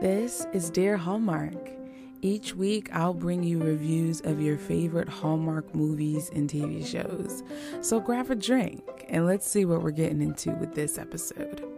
This is Dear Hallmark. Each week, I'll bring you reviews of your favorite Hallmark movies and TV shows. So grab a drink and let's see what we're getting into with this episode.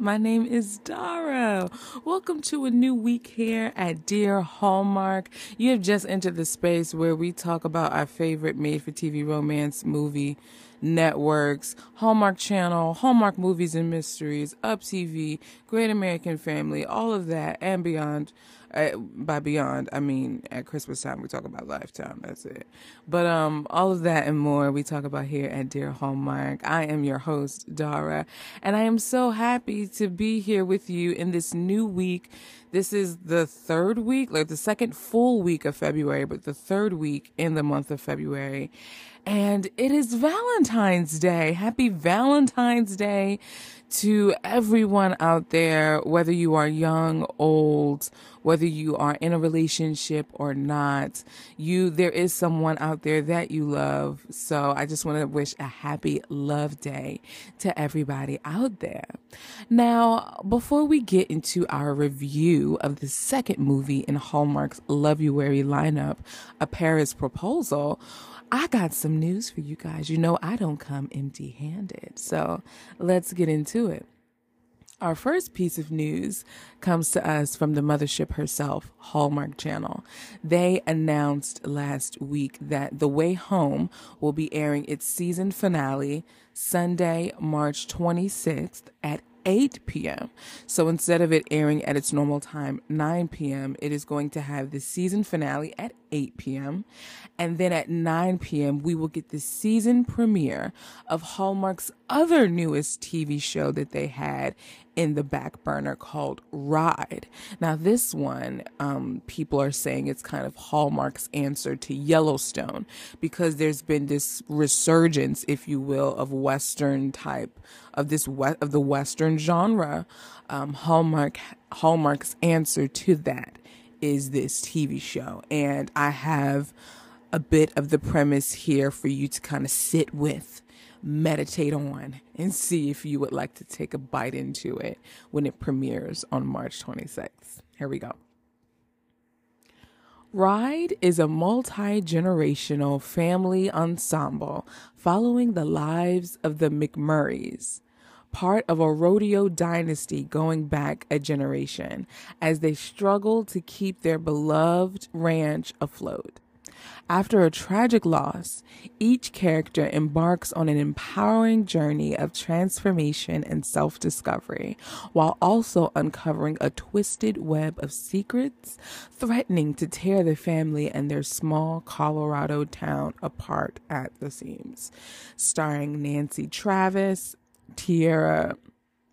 My name is Dara. Welcome to a new week here at Dear Hallmark. You have just entered the space where we talk about our favorite made for TV romance movie networks, Hallmark Channel, Hallmark Movies and Mysteries, Up TV, Great American Family, all of that and beyond. Uh, by beyond, I mean at Christmas time we talk about Lifetime. That's it. But um, all of that and more we talk about here at Dear Hallmark. I am your host Dara, and I am so happy to be here with you in this new week. This is the third week, like the second full week of February, but the third week in the month of February. And it is Valentine's Day. Happy Valentine's Day to everyone out there, whether you are young, old, whether you are in a relationship or not. You, there is someone out there that you love. So I just want to wish a happy love day to everybody out there. Now, before we get into our review of the second movie in Hallmark's Loveuary lineup, A Paris Proposal, I got some news for you guys. You know, I don't come empty handed. So let's get into it. Our first piece of news comes to us from the mothership herself, Hallmark Channel. They announced last week that The Way Home will be airing its season finale Sunday, March 26th at 8 p.m. So instead of it airing at its normal time, 9 p.m., it is going to have the season finale at 8 p.m. And then at 9 p.m., we will get the season premiere of Hallmark's other newest TV show that they had in the back burner called Ride. Now, this one, um, people are saying it's kind of Hallmark's answer to Yellowstone because there's been this resurgence, if you will, of Western type of this we- of the Western genre. Um, Hallmark Hallmark's answer to that is this TV show, and I have a bit of the premise here for you to kind of sit with meditate on and see if you would like to take a bite into it when it premieres on March 26th. Here we go. Ride is a multi generational family ensemble following the lives of the McMurrays, part of a rodeo dynasty going back a generation as they struggle to keep their beloved ranch afloat. After a tragic loss, each character embarks on an empowering journey of transformation and self discovery, while also uncovering a twisted web of secrets threatening to tear the family and their small Colorado town apart at the seams. Starring Nancy Travis, Tierra,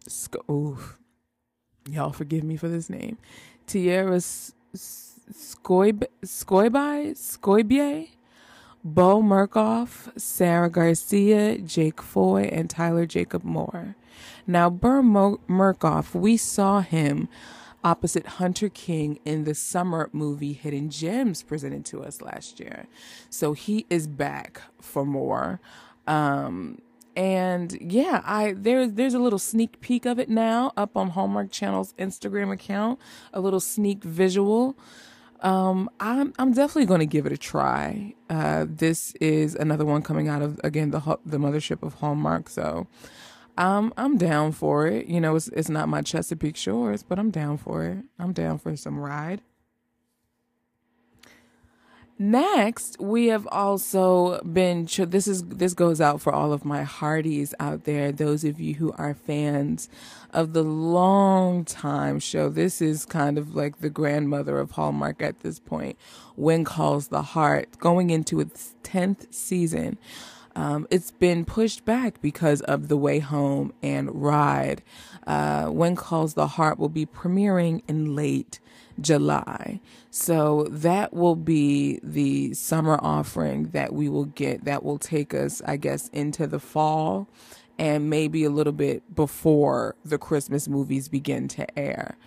Sc- oof, y'all forgive me for this name, Tierra. S- Skoib, Skoibai, Beau Mirchoff, Sarah Garcia, Jake Foy, and Tyler Jacob Moore. Now, Burr Mirchoff, we saw him opposite Hunter King in the summer movie Hidden Gems presented to us last year. So he is back for more. Um, and yeah, I there's there's a little sneak peek of it now up on Hallmark Channel's Instagram account, a little sneak visual. Um, I'm I'm definitely going to give it a try. Uh, this is another one coming out of again the the mothership of Hallmark, so um, I'm down for it. You know, it's it's not my Chesapeake Shores, but I'm down for it. I'm down for some ride. Next, we have also been. This is this goes out for all of my Hearties out there. Those of you who are fans of the long time show. This is kind of like the grandmother of Hallmark at this point. When calls the heart, going into its tenth season. Um, it's been pushed back because of The Way Home and Ride. Uh, when Calls the Heart will be premiering in late July. So that will be the summer offering that we will get that will take us, I guess, into the fall and maybe a little bit before the Christmas movies begin to air.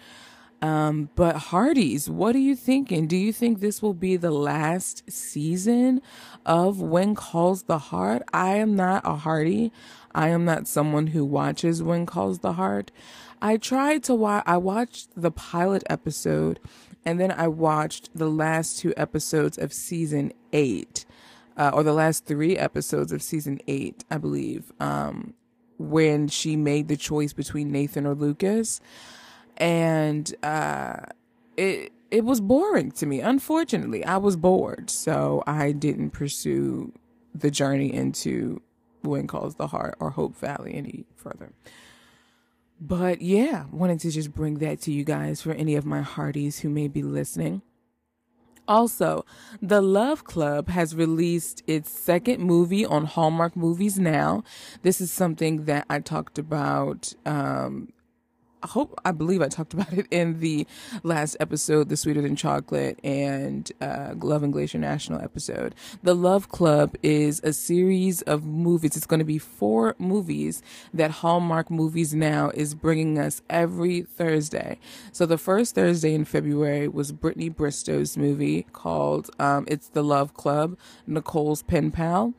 Um, but Hearties, what are you thinking? Do you think this will be the last season of When Calls the Heart? I am not a Heartie. I am not someone who watches When Calls the Heart. I tried to watch, I watched the pilot episode and then I watched the last two episodes of season eight, uh, or the last three episodes of season eight, I believe, um, when she made the choice between Nathan or Lucas and uh, it it was boring to me. Unfortunately, I was bored, so I didn't pursue the journey into When Calls the Heart or Hope Valley any further. But yeah, wanted to just bring that to you guys for any of my hearties who may be listening. Also, The Love Club has released its second movie on Hallmark Movies Now. This is something that I talked about um, I hope I believe I talked about it in the last episode, the Sweeter Than Chocolate and uh, Love and Glacier National episode. The Love Club is a series of movies. It's going to be four movies that Hallmark Movies Now is bringing us every Thursday. So the first Thursday in February was Brittany Bristow's movie called um, "It's the Love Club," Nicole's pen pal,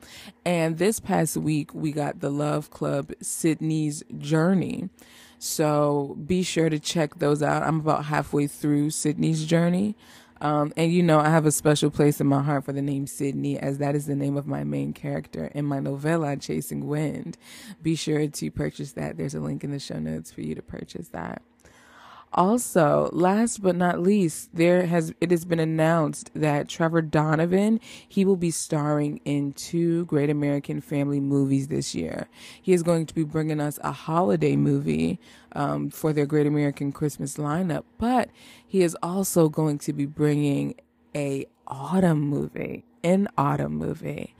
and this past week we got the Love Club Sydney's Journey. So be sure to check those out. I'm about halfway through Sydney's journey. Um, and you know, I have a special place in my heart for the name Sydney, as that is the name of my main character in my novella, Chasing Wind. Be sure to purchase that. There's a link in the show notes for you to purchase that. Also, last but not least, there has it has been announced that Trevor Donovan he will be starring in two Great American Family movies this year. He is going to be bringing us a holiday movie um, for their Great American Christmas lineup, but he is also going to be bringing a autumn movie, an autumn movie.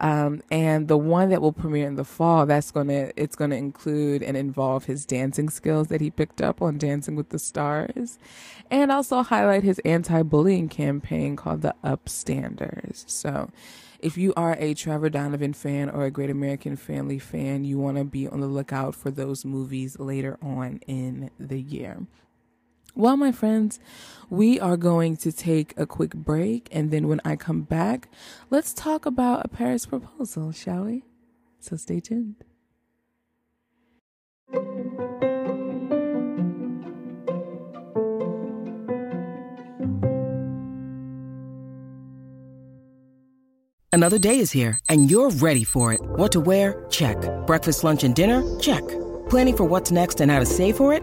Um, and the one that will premiere in the fall, that's gonna it's gonna include and involve his dancing skills that he picked up on Dancing with the Stars, and also highlight his anti-bullying campaign called the Upstanders. So, if you are a Trevor Donovan fan or a Great American Family fan, you want to be on the lookout for those movies later on in the year. Well, my friends, we are going to take a quick break, and then when I come back, let's talk about a Paris proposal, shall we? So stay tuned. Another day is here, and you're ready for it. What to wear? Check. Breakfast, lunch, and dinner? Check. Planning for what's next and how to save for it?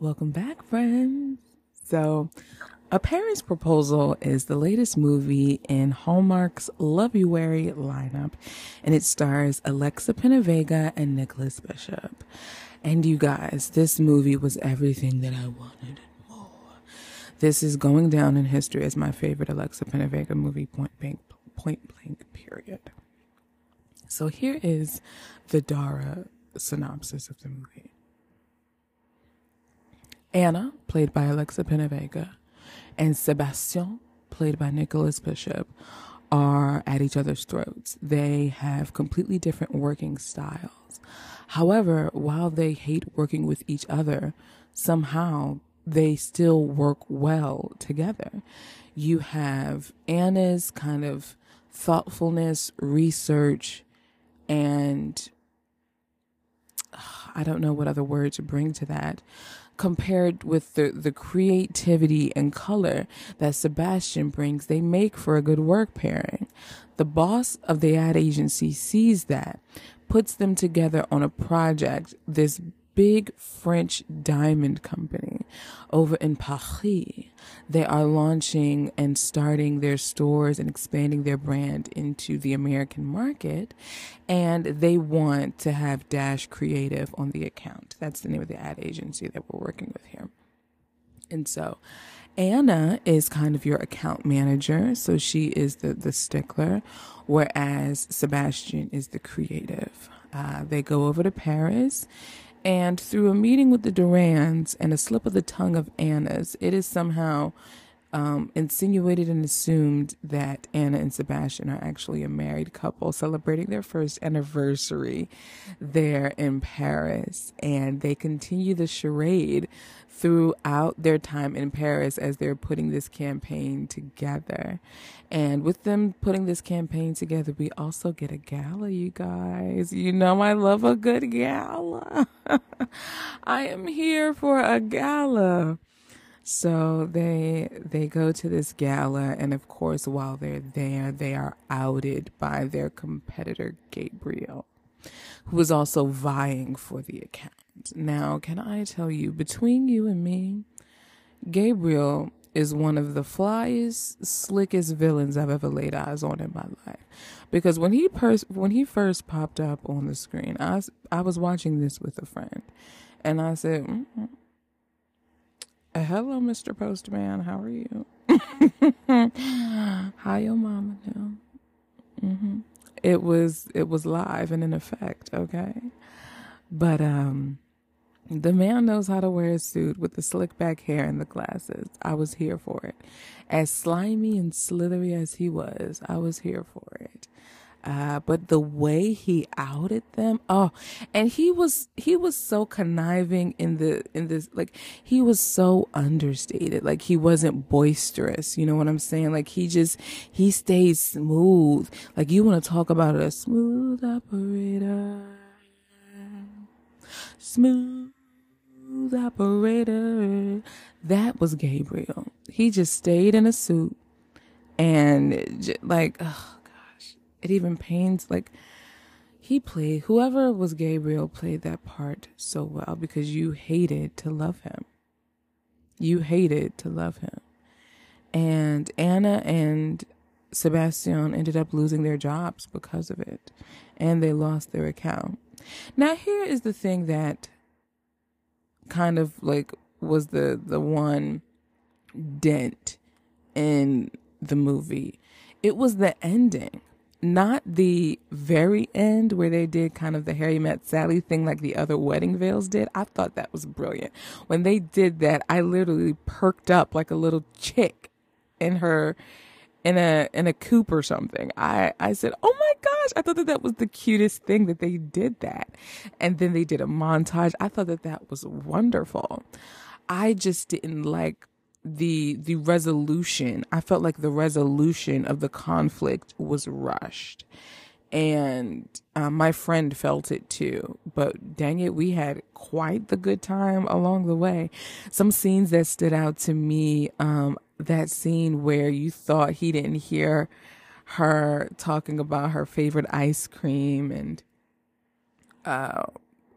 Welcome back, friends. So, A Paris Proposal is the latest movie in Hallmark's Loveuary lineup, and it stars Alexa Penavega and Nicholas Bishop. And you guys, this movie was everything that I wanted and more. This is going down in history as my favorite Alexa Penavega movie, point blank, point blank, period. So here is the Dara synopsis of the movie. Anna, played by Alexa Penavega, and Sebastian, played by Nicholas Bishop, are at each other's throats. They have completely different working styles. However, while they hate working with each other, somehow they still work well together. You have Anna's kind of thoughtfulness, research, and I don't know what other word to bring to that, compared with the, the creativity and color that Sebastian brings, they make for a good work pairing. The boss of the ad agency sees that, puts them together on a project, this big French diamond company over in Paris. they are launching and starting their stores and expanding their brand into the American market. And they want to have Dash Creative on the account. That's the name of the ad agency that we're working with here. And so Anna is kind of your account manager. So she is the, the stickler, whereas Sebastian is the creative. Uh, they go over to Paris and through a meeting with the Durans and a slip of the tongue of Anna's, it is somehow um, insinuated and assumed that Anna and Sebastian are actually a married couple celebrating their first anniversary there in Paris. And they continue the charade throughout their time in Paris as they're putting this campaign together. And with them putting this campaign together, we also get a gala, you guys. You know, I love a good gala. I am here for a gala. So they they go to this gala and of course while they're there they are outed by their competitor Gabriel who is also vying for the account. Now, can I tell you between you and me, Gabriel is one of the flyest, slickest villains I've ever laid eyes on in my life. Because when he pers- when he first popped up on the screen, I was, I was watching this with a friend, and I said, mm-hmm. Hello, Mr. Postman. How are you? How your mama doing? Mm-hmm. It was it was live and in effect, okay. But um, the man knows how to wear a suit with the slick back hair and the glasses. I was here for it. As slimy and slithery as he was, I was here for it. Uh, but the way he outed them, oh, and he was he was so conniving in the in this like he was so understated. Like he wasn't boisterous. You know what I'm saying? Like he just he stayed smooth. Like you want to talk about a smooth operator, smooth operator. That was Gabriel. He just stayed in a suit and like. Ugh, it even pains like he played whoever was Gabriel played that part so well because you hated to love him. You hated to love him. And Anna and Sebastian ended up losing their jobs because of it. And they lost their account. Now here is the thing that kind of like was the the one dent in the movie. It was the ending not the very end where they did kind of the Harry Met Sally thing like the other wedding veils did. I thought that was brilliant. When they did that, I literally perked up like a little chick in her in a in a coop or something. I I said, "Oh my gosh, I thought that that was the cutest thing that they did that." And then they did a montage. I thought that that was wonderful. I just didn't like the the resolution i felt like the resolution of the conflict was rushed. And uh, my friend felt it too. But dang it we had quite the good time along the way. Some scenes that stood out to me um, that scene where you thought he didn't hear her talking about her favorite ice cream and uh,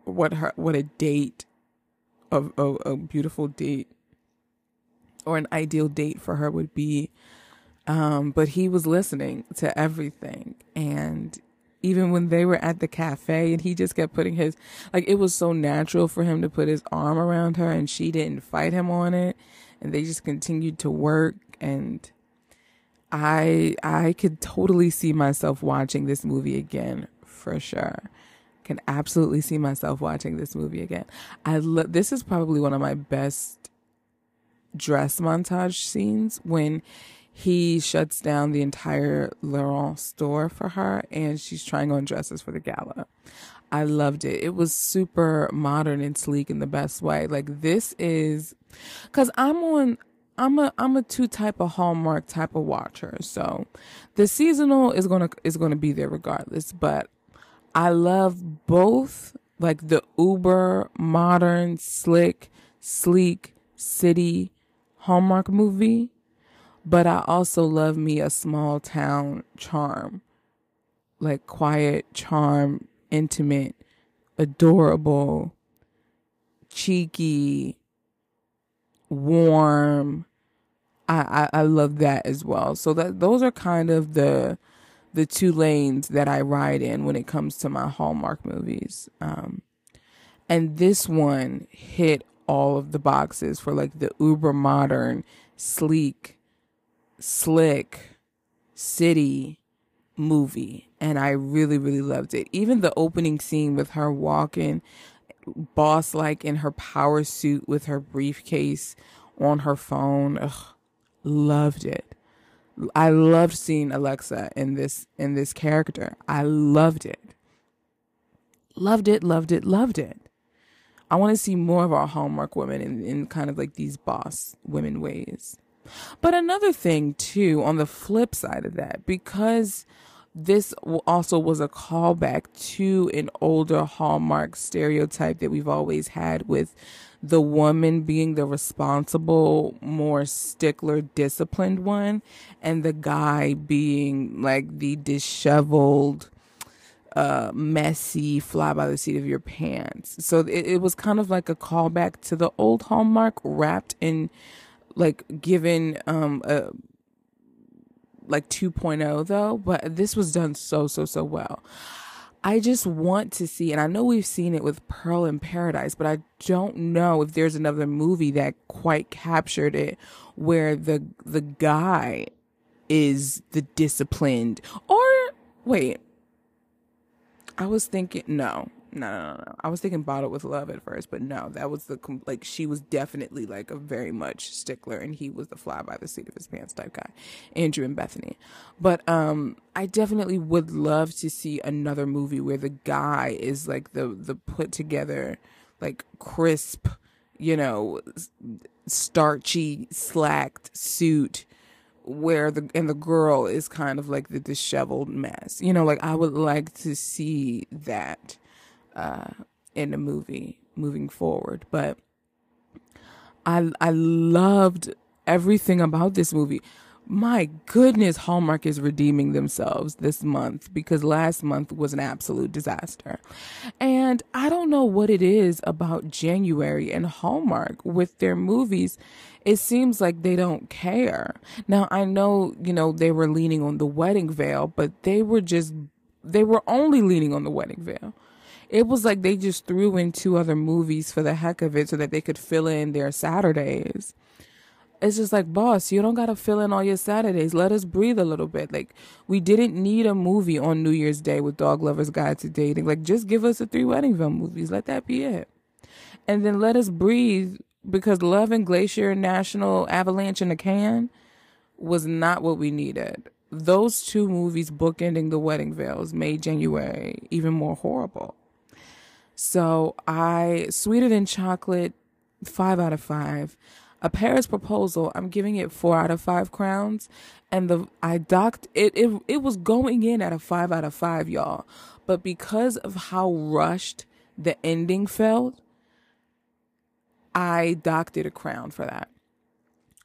what her what a date of a, a beautiful date or an ideal date for her would be. Um, but he was listening to everything. And even when they were at the cafe and he just kept putting his, like, it was so natural for him to put his arm around her and she didn't fight him on it. And they just continued to work. And I, I could totally see myself watching this movie again for sure. Can absolutely see myself watching this movie again. I love, this is probably one of my best dress montage scenes when he shuts down the entire Laurent store for her and she's trying on dresses for the gala. I loved it. It was super modern and sleek in the best way. Like this is cuz I'm on I'm a I'm a two type of Hallmark type of watcher. So the seasonal is going to is going to be there regardless, but I love both like the uber modern, slick, sleek city Hallmark movie, but I also love me a small town charm. Like quiet, charm, intimate, adorable, cheeky, warm. I, I, I love that as well. So that those are kind of the the two lanes that I ride in when it comes to my Hallmark movies. Um, and this one hit all of the boxes for like the uber modern, sleek, slick city movie. And I really, really loved it. Even the opening scene with her walking boss like in her power suit with her briefcase on her phone. Ugh, loved it. I loved seeing Alexa in this in this character. I loved it. Loved it, loved it, loved it. I want to see more of our Hallmark women in, in kind of like these boss women ways. But another thing too, on the flip side of that, because this also was a callback to an older Hallmark stereotype that we've always had with the woman being the responsible, more stickler, disciplined one, and the guy being like the disheveled, uh, messy, fly by the seat of your pants. So it, it was kind of like a callback to the old Hallmark wrapped in like given um a like 2.0 though, but this was done so so so well. I just want to see, and I know we've seen it with Pearl in Paradise, but I don't know if there's another movie that quite captured it where the the guy is the disciplined or wait. I was thinking no no, no, no, no. I was thinking Bottled with Love at first, but no, that was the like she was definitely like a very much stickler, and he was the fly by the seat of his pants type guy, Andrew and Bethany. But um, I definitely would love to see another movie where the guy is like the the put together, like crisp, you know, starchy, slacked suit where the and the girl is kind of like the disheveled mess. You know, like I would like to see that uh, in the movie moving forward. But I I loved everything about this movie. My goodness, Hallmark is redeeming themselves this month because last month was an absolute disaster. And I don't know what it is about January and Hallmark with their movies. It seems like they don't care. Now, I know, you know, they were leaning on the wedding veil, but they were just, they were only leaning on the wedding veil it was like they just threw in two other movies for the heck of it so that they could fill in their Saturdays. It's just like, boss, you don't got to fill in all your Saturdays. Let us breathe a little bit. Like, we didn't need a movie on New Year's Day with Dog Lover's Guide to Dating. Like, just give us the three Wedding Veil movies. Let that be it. And then let us breathe because Love and Glacier National Avalanche in a Can was not what we needed. Those two movies bookending the wedding veils made January even more horrible. So I sweeter than chocolate, five out of five. A Paris proposal, I'm giving it four out of five crowns. And the I docked it it it was going in at a five out of five, y'all. But because of how rushed the ending felt, I docked it a crown for that.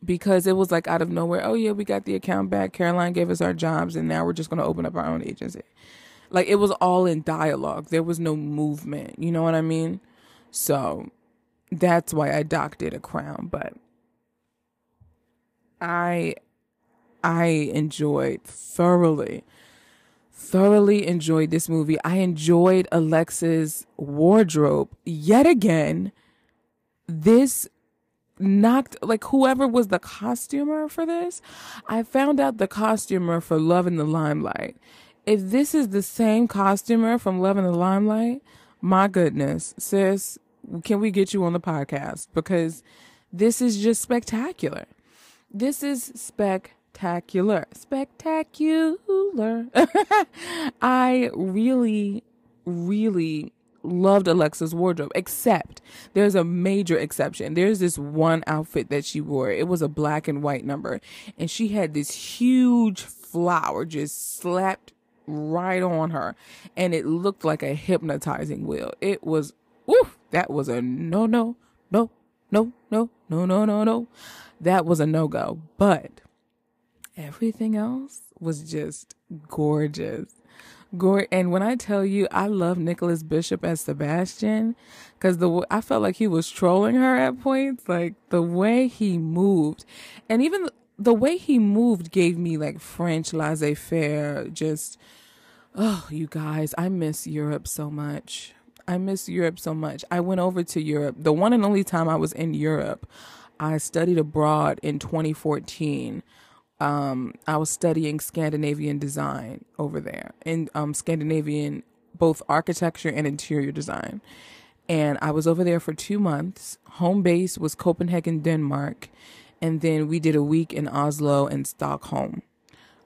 Because it was like out of nowhere, oh yeah, we got the account back. Caroline gave us our jobs and now we're just gonna open up our own agency. Like it was all in dialogue. There was no movement. You know what I mean? So that's why I docked it a crown. But I I enjoyed thoroughly, thoroughly enjoyed this movie. I enjoyed Alexa's wardrobe yet again. This knocked like whoever was the costumer for this. I found out the costumer for Love in the Limelight if this is the same costumer from Love in the Limelight, my goodness, sis, can we get you on the podcast? Because this is just spectacular. This is spectacular. Spectacular. I really, really loved Alexa's wardrobe, except there's a major exception. There's this one outfit that she wore. It was a black and white number, and she had this huge flower just slapped right on her and it looked like a hypnotizing wheel. It was, oof, that was a no, no, no, no, no, no, no, no, no. That was a no go. But everything else was just gorgeous. Gore, and when I tell you, I love Nicholas Bishop as Sebastian, because the I felt like he was trolling her at points, like the way he moved, and even the way he moved gave me like French laissez faire. Just, oh, you guys, I miss Europe so much. I miss Europe so much. I went over to Europe. The one and only time I was in Europe, I studied abroad in 2014. Um, I was studying Scandinavian design over there in um, Scandinavian, both architecture and interior design. And I was over there for two months. Home base was Copenhagen, Denmark. And then we did a week in Oslo and Stockholm.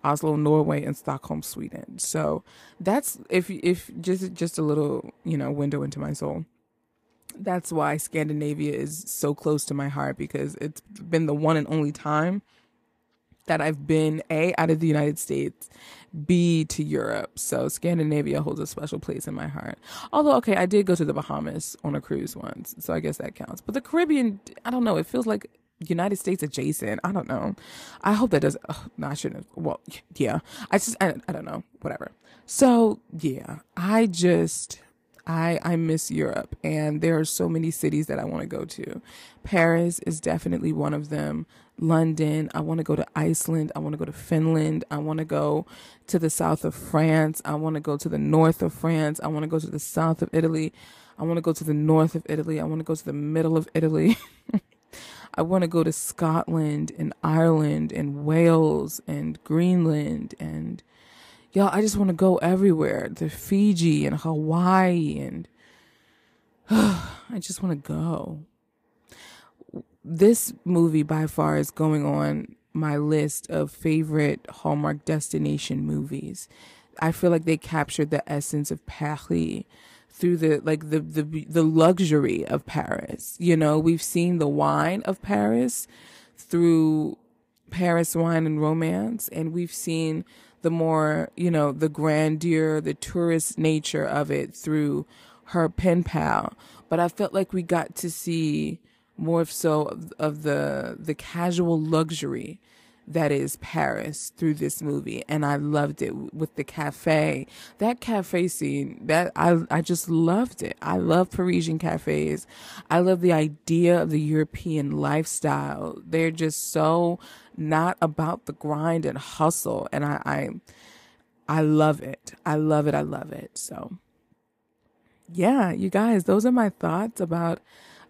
Oslo, Norway, and Stockholm, Sweden. So that's if if just just a little you know window into my soul. That's why Scandinavia is so close to my heart because it's been the one and only time that I've been a out of the United States, b to Europe. So Scandinavia holds a special place in my heart. Although okay, I did go to the Bahamas on a cruise once, so I guess that counts. But the Caribbean, I don't know. It feels like United States adjacent. I don't know. I hope that does. Oh, no, I shouldn't. Have, well, yeah. I just I, I don't know. Whatever. So yeah, I just I I miss Europe, and there are so many cities that I want to go to. Paris is definitely one of them. London. I want to go to Iceland. I want to go to Finland. I want to go to the south of France. I want to go to the north of France. I want to go to the south of Italy. I want to go to the north of Italy. I want to go to the middle of Italy. I want to go to Scotland and Ireland and Wales and Greenland and y'all, I just want to go everywhere to Fiji and Hawaii and I just want to go. This movie by far is going on my list of favorite Hallmark destination movies. I feel like they captured the essence of Paris through the like the the the luxury of Paris. You know, we've seen the wine of Paris through Paris wine and romance and we've seen the more, you know, the grandeur, the tourist nature of it through her pen pal. But I felt like we got to see more so of, of the the casual luxury that is Paris through this movie and I loved it with the cafe. That cafe scene, that I I just loved it. I love Parisian cafes. I love the idea of the European lifestyle. They're just so not about the grind and hustle and I I I love it. I love it. I love it. So yeah, you guys, those are my thoughts about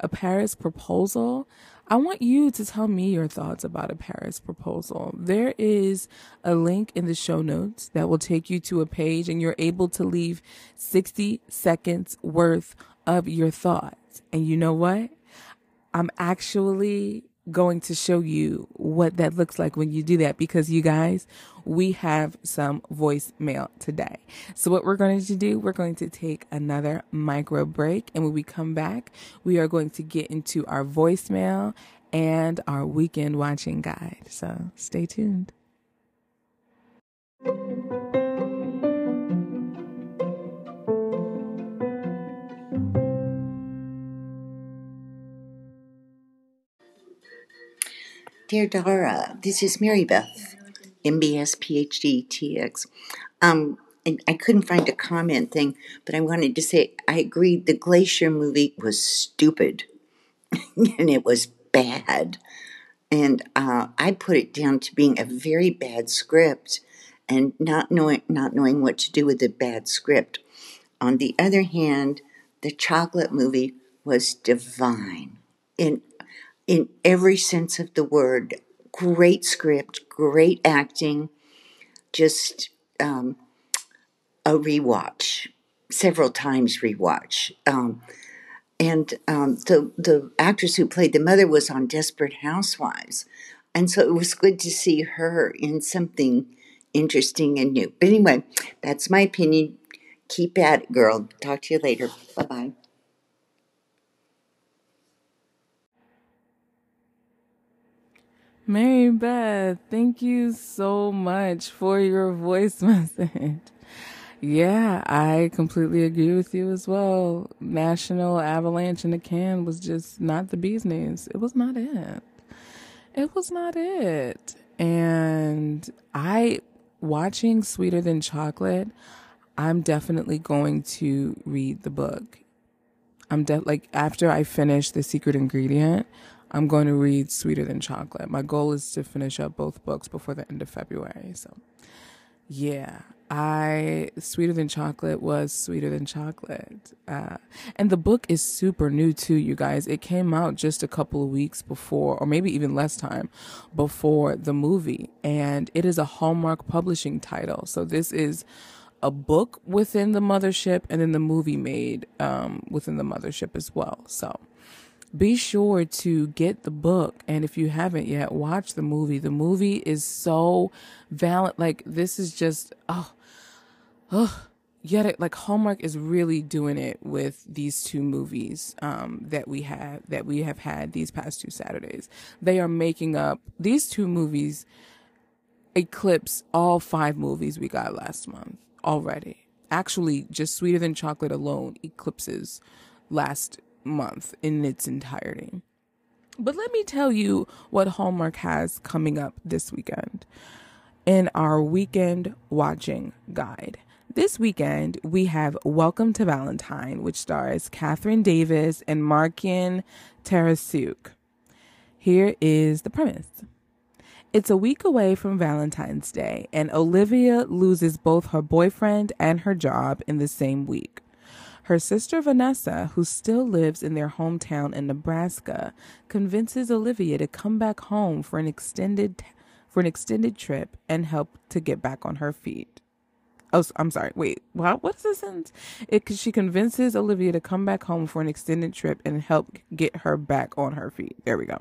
a Paris proposal. I want you to tell me your thoughts about a Paris proposal. There is a link in the show notes that will take you to a page and you're able to leave 60 seconds worth of your thoughts. And you know what? I'm actually going to show you what that looks like when you do that because you guys, we have some voicemail today. So what we're going to do, we're going to take another micro break. And when we come back, we are going to get into our voicemail and our weekend watching guide. So stay tuned. Dear Dara, this is Mary Beth, MBS PhD TX. Um, and I couldn't find a comment thing, but I wanted to say I agreed the Glacier movie was stupid and it was bad. And uh, I put it down to being a very bad script and not knowing not knowing what to do with a bad script. On the other hand, the chocolate movie was divine. In in every sense of the word. Great script, great acting, just um, a rewatch, several times rewatch. Um, and um, the the actress who played the mother was on Desperate Housewives, and so it was good to see her in something interesting and new. But anyway, that's my opinion. Keep at it, girl. Talk to you later. Bye bye. Mary Beth, thank you so much for your voice message. Yeah, I completely agree with you as well. National Avalanche in a Can was just not the bee's knees. It was not it. It was not it. And I, watching Sweeter Than Chocolate, I'm definitely going to read the book. I'm de- like, after I finish The Secret Ingredient, I'm going to read Sweeter Than Chocolate. My goal is to finish up both books before the end of February. So, yeah, I Sweeter Than Chocolate was Sweeter Than Chocolate. Uh, and the book is super new too, you guys. It came out just a couple of weeks before, or maybe even less time before the movie. And it is a Hallmark publishing title. So, this is a book within the mothership and then the movie made um, within the mothership as well. So, be sure to get the book and if you haven't yet watch the movie. The movie is so valid like this is just oh oh yet it like hallmark is really doing it with these two movies um, that we have that we have had these past two saturdays. They are making up these two movies eclipse all five movies we got last month already. Actually just sweeter than chocolate alone eclipses last month in its entirety. But let me tell you what Hallmark has coming up this weekend in our weekend watching guide. This weekend, we have Welcome to Valentine, which stars Kathryn Davis and Markian Tarasiuk. Here is the premise. It's a week away from Valentine's Day, and Olivia loses both her boyfriend and her job in the same week. Her sister Vanessa, who still lives in their hometown in Nebraska, convinces Olivia to come back home for an extended for an extended trip and help to get back on her feet. Oh, I'm sorry. Wait, what? What's this sentence? It she convinces Olivia to come back home for an extended trip and help get her back on her feet. There we go.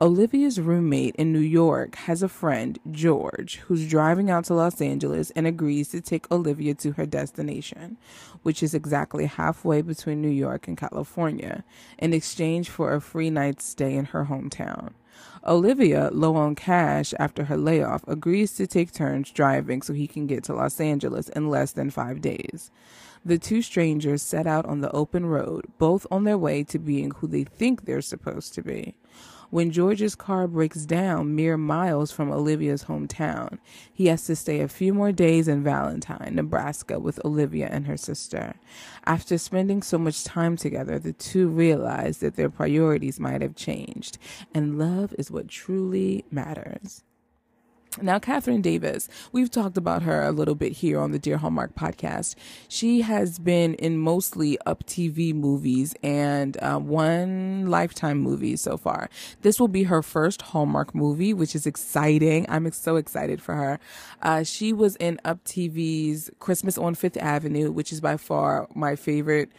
Olivia's roommate in New York has a friend, George, who's driving out to Los Angeles and agrees to take Olivia to her destination, which is exactly halfway between New York and California, in exchange for a free night's stay in her hometown. Olivia, low on cash after her layoff, agrees to take turns driving so he can get to Los Angeles in less than five days. The two strangers set out on the open road, both on their way to being who they think they're supposed to be. When George's car breaks down mere miles from Olivia's hometown, he has to stay a few more days in Valentine, Nebraska, with Olivia and her sister. After spending so much time together, the two realize that their priorities might have changed, and love is what truly matters. Now, Kathryn Davis, we've talked about her a little bit here on the Dear Hallmark podcast. She has been in mostly Up TV movies and uh, one Lifetime movie so far. This will be her first Hallmark movie, which is exciting. I'm so excited for her. Uh, she was in Up TV's Christmas on Fifth Avenue, which is by far my favorite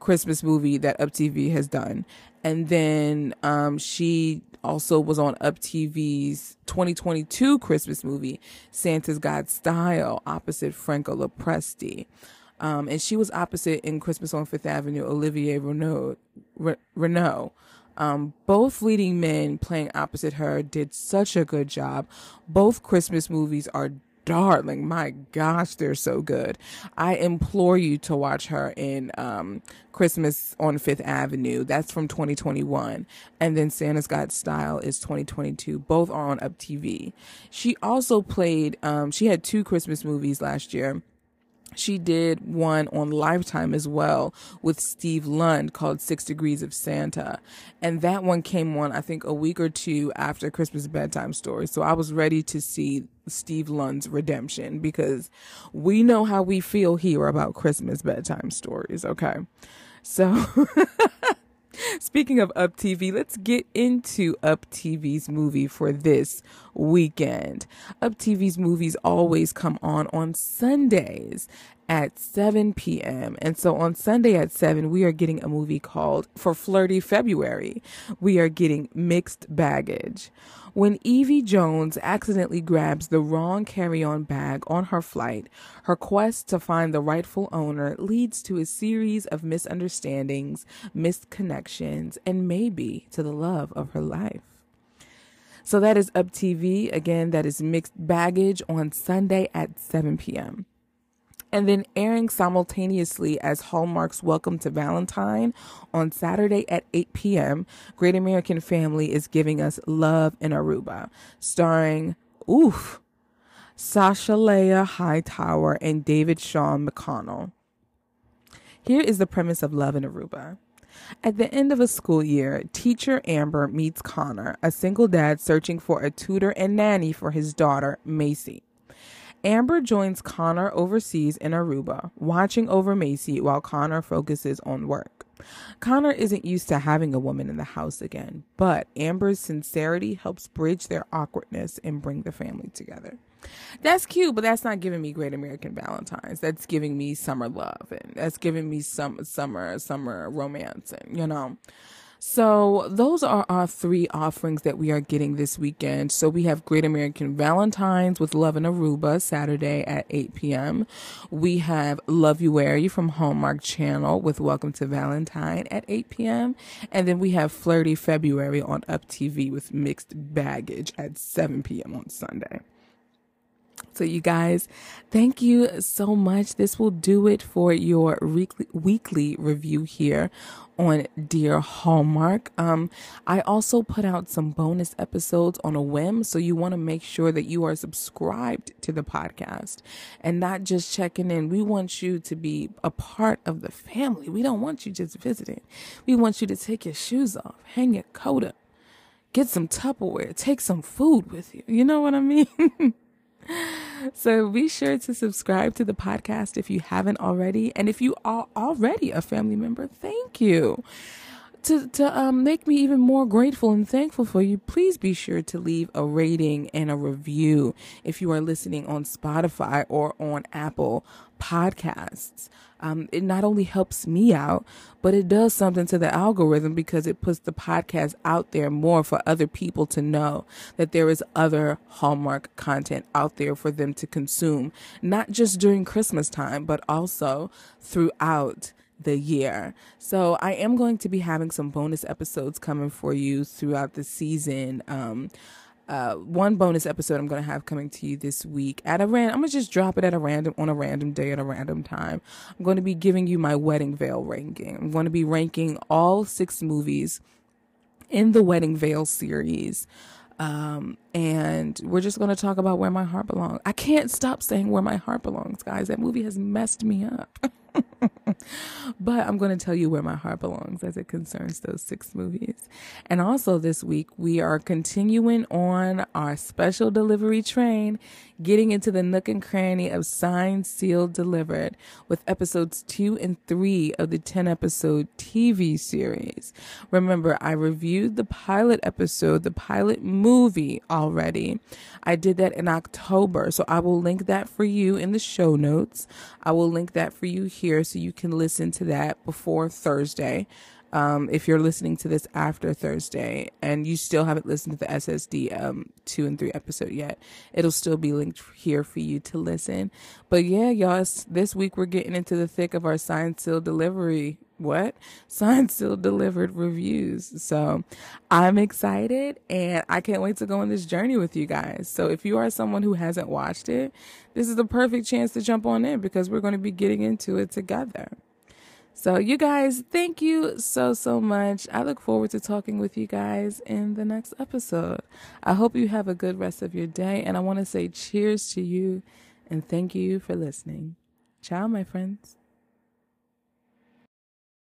Christmas movie that Up TV has done. And then um, she also was on Up TV's 2022 Christmas movie, Santa's Got Style, opposite Franco Lopresti. Um, and she was opposite in Christmas on Fifth Avenue, Olivier Renaud. Re- Renaud. Um, both leading men playing opposite her did such a good job. Both Christmas movies are darling. My gosh, they're so good. I implore you to watch her in um, Christmas on Fifth Avenue. That's from 2021. And then Santa's Got Style is 2022. Both are on Up TV. She also played, um, she had two Christmas movies last year she did one on Lifetime as well with Steve Lund called Six Degrees of Santa. And that one came on, I think, a week or two after Christmas Bedtime Story. So I was ready to see Steve Lund's redemption because we know how we feel here about Christmas bedtime stories, okay? So. Speaking of Up TV, let's get into Up TV's movie for this weekend. Up TV's movies always come on on Sundays at 7 p.m. And so on Sunday at 7, we are getting a movie called For Flirty February. We are getting Mixed Baggage. When Evie Jones accidentally grabs the wrong carry on bag on her flight, her quest to find the rightful owner leads to a series of misunderstandings, missed connections, and maybe to the love of her life. So that is Up TV. Again, that is Mixed Baggage on Sunday at 7 p.m and then airing simultaneously as Hallmark's Welcome to Valentine on Saturday at 8 p.m. Great American Family is giving us Love in Aruba, starring, oof, Sasha-Leah Hightower and David Sean McConnell. Here is the premise of Love in Aruba. At the end of a school year, teacher Amber meets Connor, a single dad searching for a tutor and nanny for his daughter, Macy. Amber joins Connor overseas in Aruba, watching over Macy while Connor focuses on work. Connor isn't used to having a woman in the house again, but Amber's sincerity helps bridge their awkwardness and bring the family together. That's cute, but that's not giving me Great American Valentines. That's giving me summer love, and that's giving me some summer summer romance, and you know. So those are our three offerings that we are getting this weekend. So we have Great American Valentines with Love in Aruba Saturday at 8 p.m. We have Loveuary from Hallmark Channel with Welcome to Valentine at 8 p.m. And then we have Flirty February on Up TV with Mixed Baggage at 7 p.m. on Sunday. So, you guys, thank you so much. This will do it for your weekly, review here on Dear Hallmark. Um, I also put out some bonus episodes on a whim, so you want to make sure that you are subscribed to the podcast and not just checking in. We want you to be a part of the family. We don't want you just visiting. We want you to take your shoes off, hang your coat up, get some Tupperware, take some food with you. You know what I mean? so be sure to subscribe to the podcast if you haven't already. And if you are already a family member, thank you. To, to um, make me even more grateful and thankful for you, please be sure to leave a rating and a review if you are listening on Spotify or on Apple Podcasts. Um, it not only helps me out, but it does something to the algorithm because it puts the podcast out there more for other people to know that there is other Hallmark content out there for them to consume, not just during Christmas time, but also throughout the year. So I am going to be having some bonus episodes coming for you throughout the season. Um, uh, one bonus episode I'm going to have coming to you this week at a random. I'm to just drop it at a random on a random day at a random time. I'm going to be giving you my wedding veil ranking. I'm going to be ranking all six movies in the wedding veil series. Um, and we're just going to talk about where my heart belongs. I can't stop saying where my heart belongs, guys. That movie has messed me up. but I'm going to tell you where my heart belongs as it concerns those six movies. And also this week, we are continuing on our special delivery train, getting into the nook and cranny of Signed, Sealed, Delivered with episodes two and three of the 10 episode TV series. Remember, I reviewed the pilot episode, the pilot movie already. I did that in October. So I will link that for you in the show notes. I will link that for you here so you can listen to that before Thursday. Um, if you're listening to this after Thursday and you still haven't listened to the SSD um, two and three episode yet, it'll still be linked here for you to listen. But yeah, y'all, this week we're getting into the thick of our signed seal delivery. What Signed, Sealed, Delivered reviews? So I'm excited and I can't wait to go on this journey with you guys. So if you are someone who hasn't watched it, this is the perfect chance to jump on in because we're going to be getting into it together. So, you guys, thank you so, so much. I look forward to talking with you guys in the next episode. I hope you have a good rest of your day. And I want to say cheers to you and thank you for listening. Ciao, my friends.